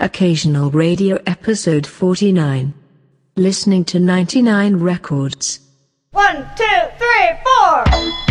Occasional Radio Episode 49. Listening to 99 Records. One, two, three, four.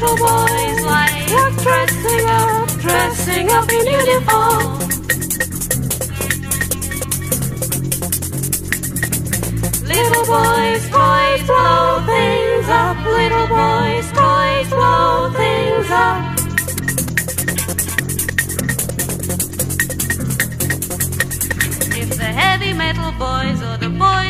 little boys like dressing up, dressing up in uniform. Little boys, toys blow things up. Little boys, toys blow things up. If the heavy metal boys or the boys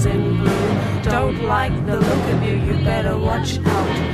is in blue. Don't like the look of you, you better watch out.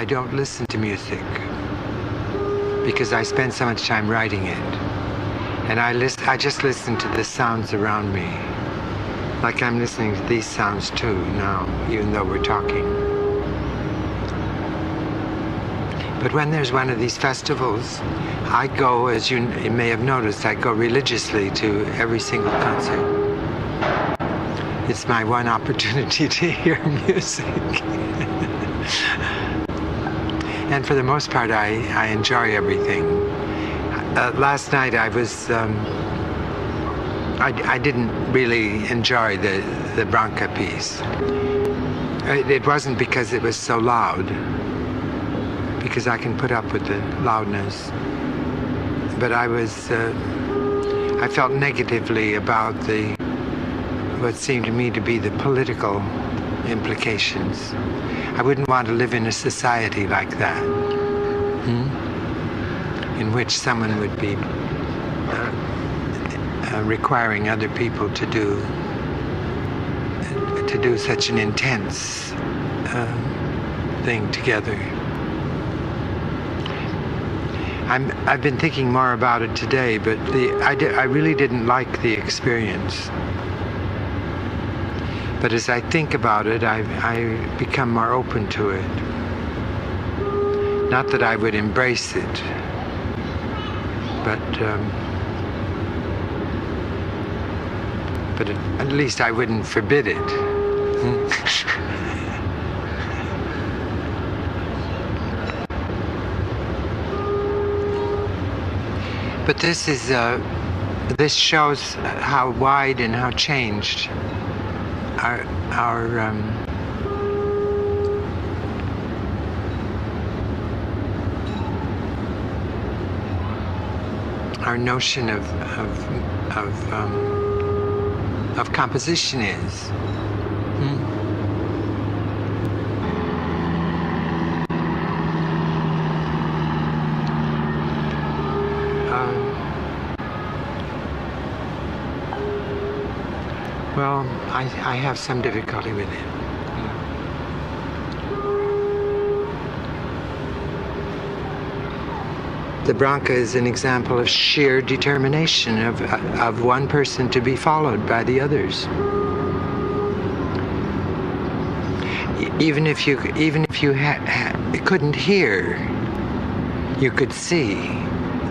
I don't listen to music because I spend so much time writing it. And I I just listen to the sounds around me. Like I'm listening to these sounds too now, even though we're talking. But when there's one of these festivals, I go, as you may have noticed, I go religiously to every single concert. It's my one opportunity to hear music. And for the most part, I, I enjoy everything. Uh, last night I was, um, I, I didn't really enjoy the, the Branca piece. It, it wasn't because it was so loud, because I can put up with the loudness. But I was, uh, I felt negatively about the, what seemed to me to be the political implications. I wouldn't want to live in a society like that, hmm? in which someone would be uh, uh, requiring other people to do to do such an intense uh, thing together. I'm, I've been thinking more about it today, but the, I, di- I really didn't like the experience. But as I think about it, I, I become more open to it. Not that I would embrace it, but um, but at, least I wouldn't forbid it. but this is uh, this shows how wide and how changed our our um, our notion of of of, um, of composition is. Hmm? Well, I, I have some difficulty with it. The Branca is an example of sheer determination of, of one person to be followed by the others. Even if you even if you ha- ha- couldn't hear, you could see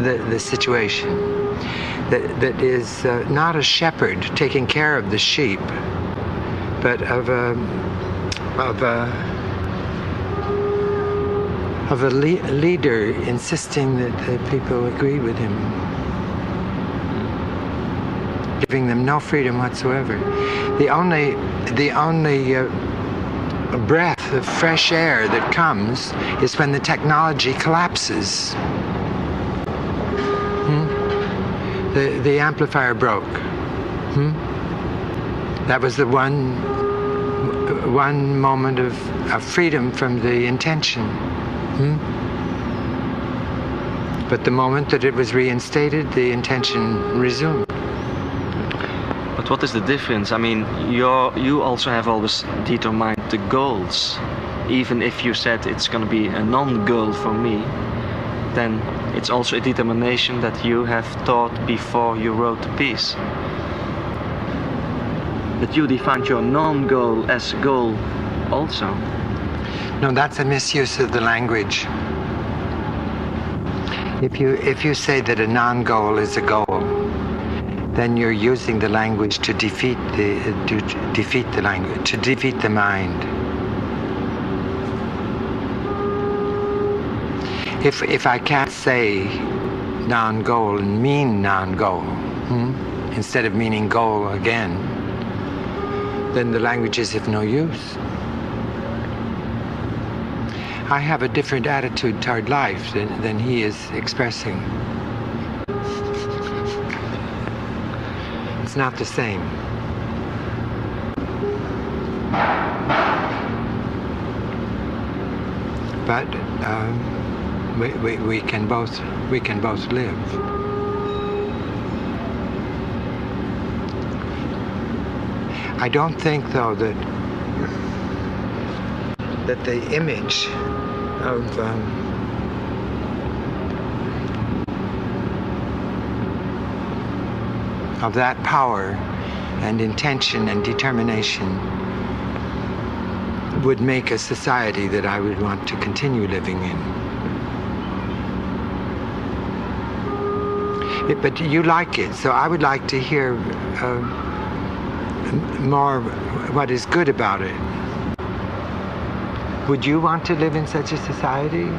the, the situation that, that is uh, not a shepherd taking care of the sheep, but of a of a of a le- leader insisting that the people agree with him, giving them no freedom whatsoever. The only the only uh, breath of fresh air that comes is when the technology collapses. The, the amplifier broke. Hmm? That was the one one moment of, of freedom from the intention. Hmm? But the moment that it was reinstated, the intention resumed. But what is the difference? I mean, you you also have always determined the goals. Even if you said it's going to be a non-goal for me, then it's also a determination that you have thought before you wrote the piece. That you defined your non-goal as goal also. No, that's a misuse of the language. If you if you say that a non-goal is a goal, then you're using the language to defeat the to defeat the language to defeat the mind. If if I can't say non-goal and mean non-goal hmm, instead of meaning goal again, then the language is of no use. I have a different attitude toward life than, than he is expressing. It's not the same. But um, we, we, we can both we can both live. I don't think though that that the image of um, of that power and intention and determination would make a society that I would want to continue living in. It- but you like it, so I would like to hear uh, more what is good about it. Would you want to live in such a society?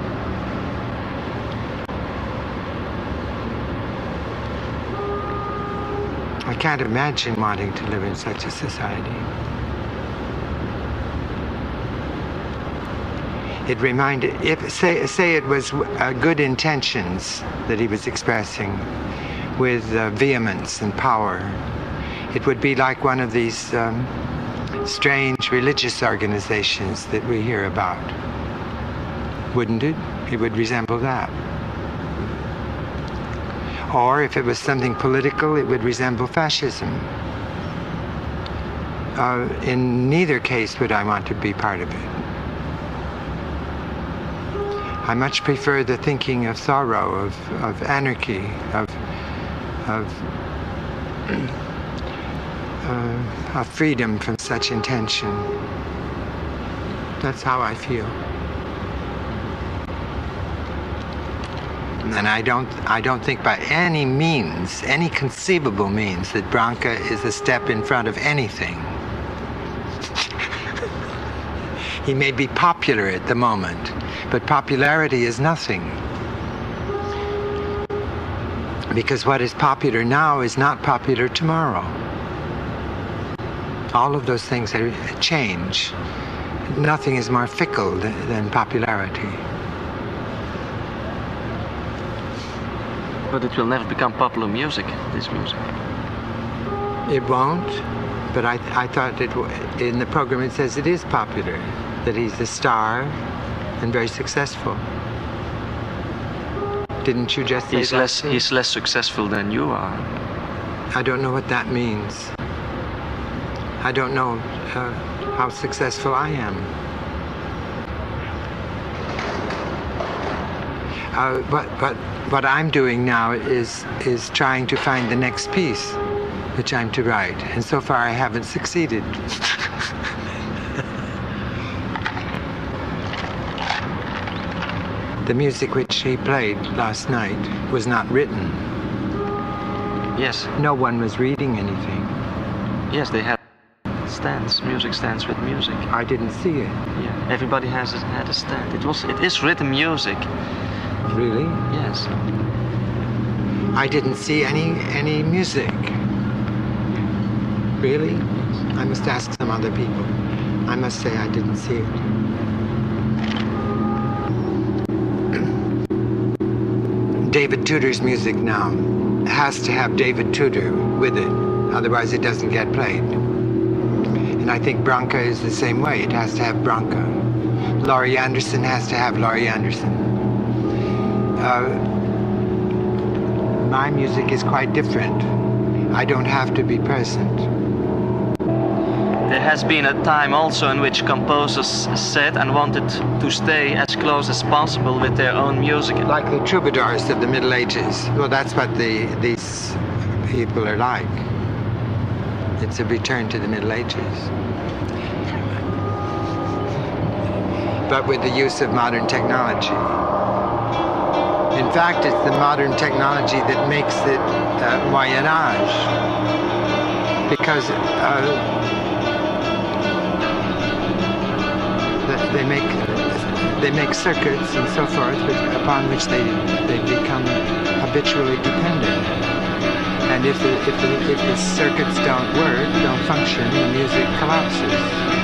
I can't imagine wanting to live in such a society. It reminded, if say say it was uh, good intentions that he was expressing, with uh, vehemence and power, it would be like one of these um, strange religious organizations that we hear about, wouldn't it? It would resemble that. Or if it was something political, it would resemble fascism. Uh, in neither case would I want to be part of it. I much prefer the thinking of Thoreau, of, of anarchy, of, of, uh, of freedom from such intention. That's how I feel. And I don't, I don't think by any means, any conceivable means, that Branca is a step in front of anything. he may be popular at the moment, but popularity is nothing. Because what is popular now is not popular tomorrow. All of those things change. Nothing is more fickle than, than popularity. But it will never become popular music, this music. It won't, but I, I thought it w- in the program it says it is popular, that he's a star and very successful. Didn't you just say He's that less, too? he's less successful than you are. I don't know what that means. I don't know uh, how successful I am. Uh, but but what I'm doing now is is trying to find the next piece, which I'm to write, and so far I haven't succeeded. the music which he played last night was not written. Yes, No one was reading anything. yes, they had stands, music stands with music. I didn't see it. Yeah, everybody has had a stand. It was, it is written music. Really? Yes. I didn't see any any music. Really? I must ask some other people. I must say I didn't see it. David Tudor's music now has to have David Tudor with it, otherwise it doesn't get played. And I think Branca is the same way. It has to have Branca. Laurie Anderson has to have Laurie Anderson. Uh, my music is quite different. I don't have to be present. There has been a time also in which composers said and wanted to stay as close as possible with their own music. Like the troubadours of the Middle Ages. Well, that's what the, these people are like. It's a return to the Middle Ages. But with the use of modern technology. In fact, it's the modern technology that makes it uh, Moyen Age. Because uh, they make they make circuits and so forth, upon which they they become habitually dependent. And if the, if the if the circuits don't work, don't function, the music collapses.